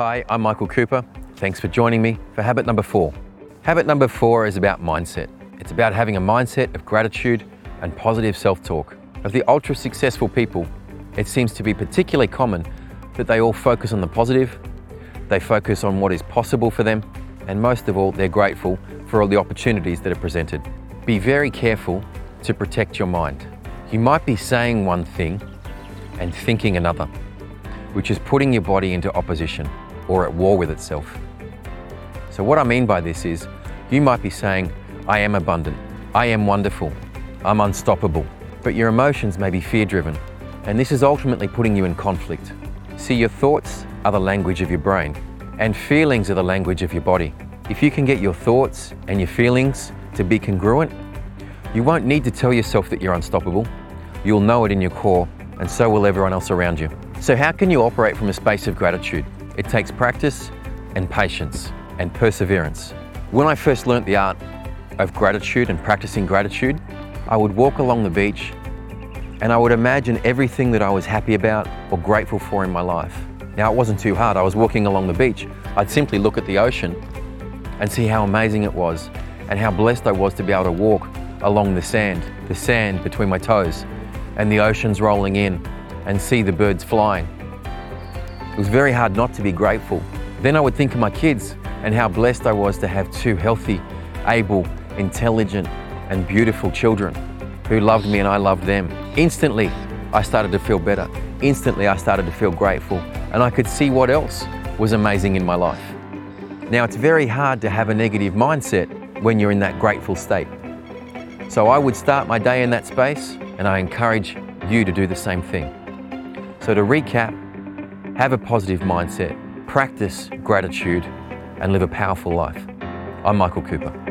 Hi, I'm Michael Cooper. Thanks for joining me for habit number four. Habit number four is about mindset. It's about having a mindset of gratitude and positive self talk. Of the ultra successful people, it seems to be particularly common that they all focus on the positive, they focus on what is possible for them, and most of all, they're grateful for all the opportunities that are presented. Be very careful to protect your mind. You might be saying one thing and thinking another, which is putting your body into opposition or at war with itself. So, what I mean by this is you might be saying, I am abundant, I am wonderful, I'm unstoppable, but your emotions may be fear driven, and this is ultimately putting you in conflict. See, your thoughts are the language of your brain, and feelings are the language of your body. If you can get your thoughts and your feelings to be congruent, you won't need to tell yourself that you're unstoppable. You'll know it in your core, and so will everyone else around you. So, how can you operate from a space of gratitude? It takes practice and patience and perseverance. When I first learnt the art of gratitude and practicing gratitude, I would walk along the beach and I would imagine everything that I was happy about or grateful for in my life. Now, it wasn't too hard. I was walking along the beach. I'd simply look at the ocean and see how amazing it was and how blessed I was to be able to walk along the sand, the sand between my toes, and the oceans rolling in and see the birds flying. It was very hard not to be grateful. Then I would think of my kids and how blessed I was to have two healthy, able, intelligent, and beautiful children who loved me and I loved them. Instantly, I started to feel better. Instantly, I started to feel grateful, and I could see what else was amazing in my life. Now, it's very hard to have a negative mindset when you're in that grateful state. So, I would start my day in that space, and I encourage you to do the same thing. So, to recap, have a positive mindset, practice gratitude, and live a powerful life. I'm Michael Cooper.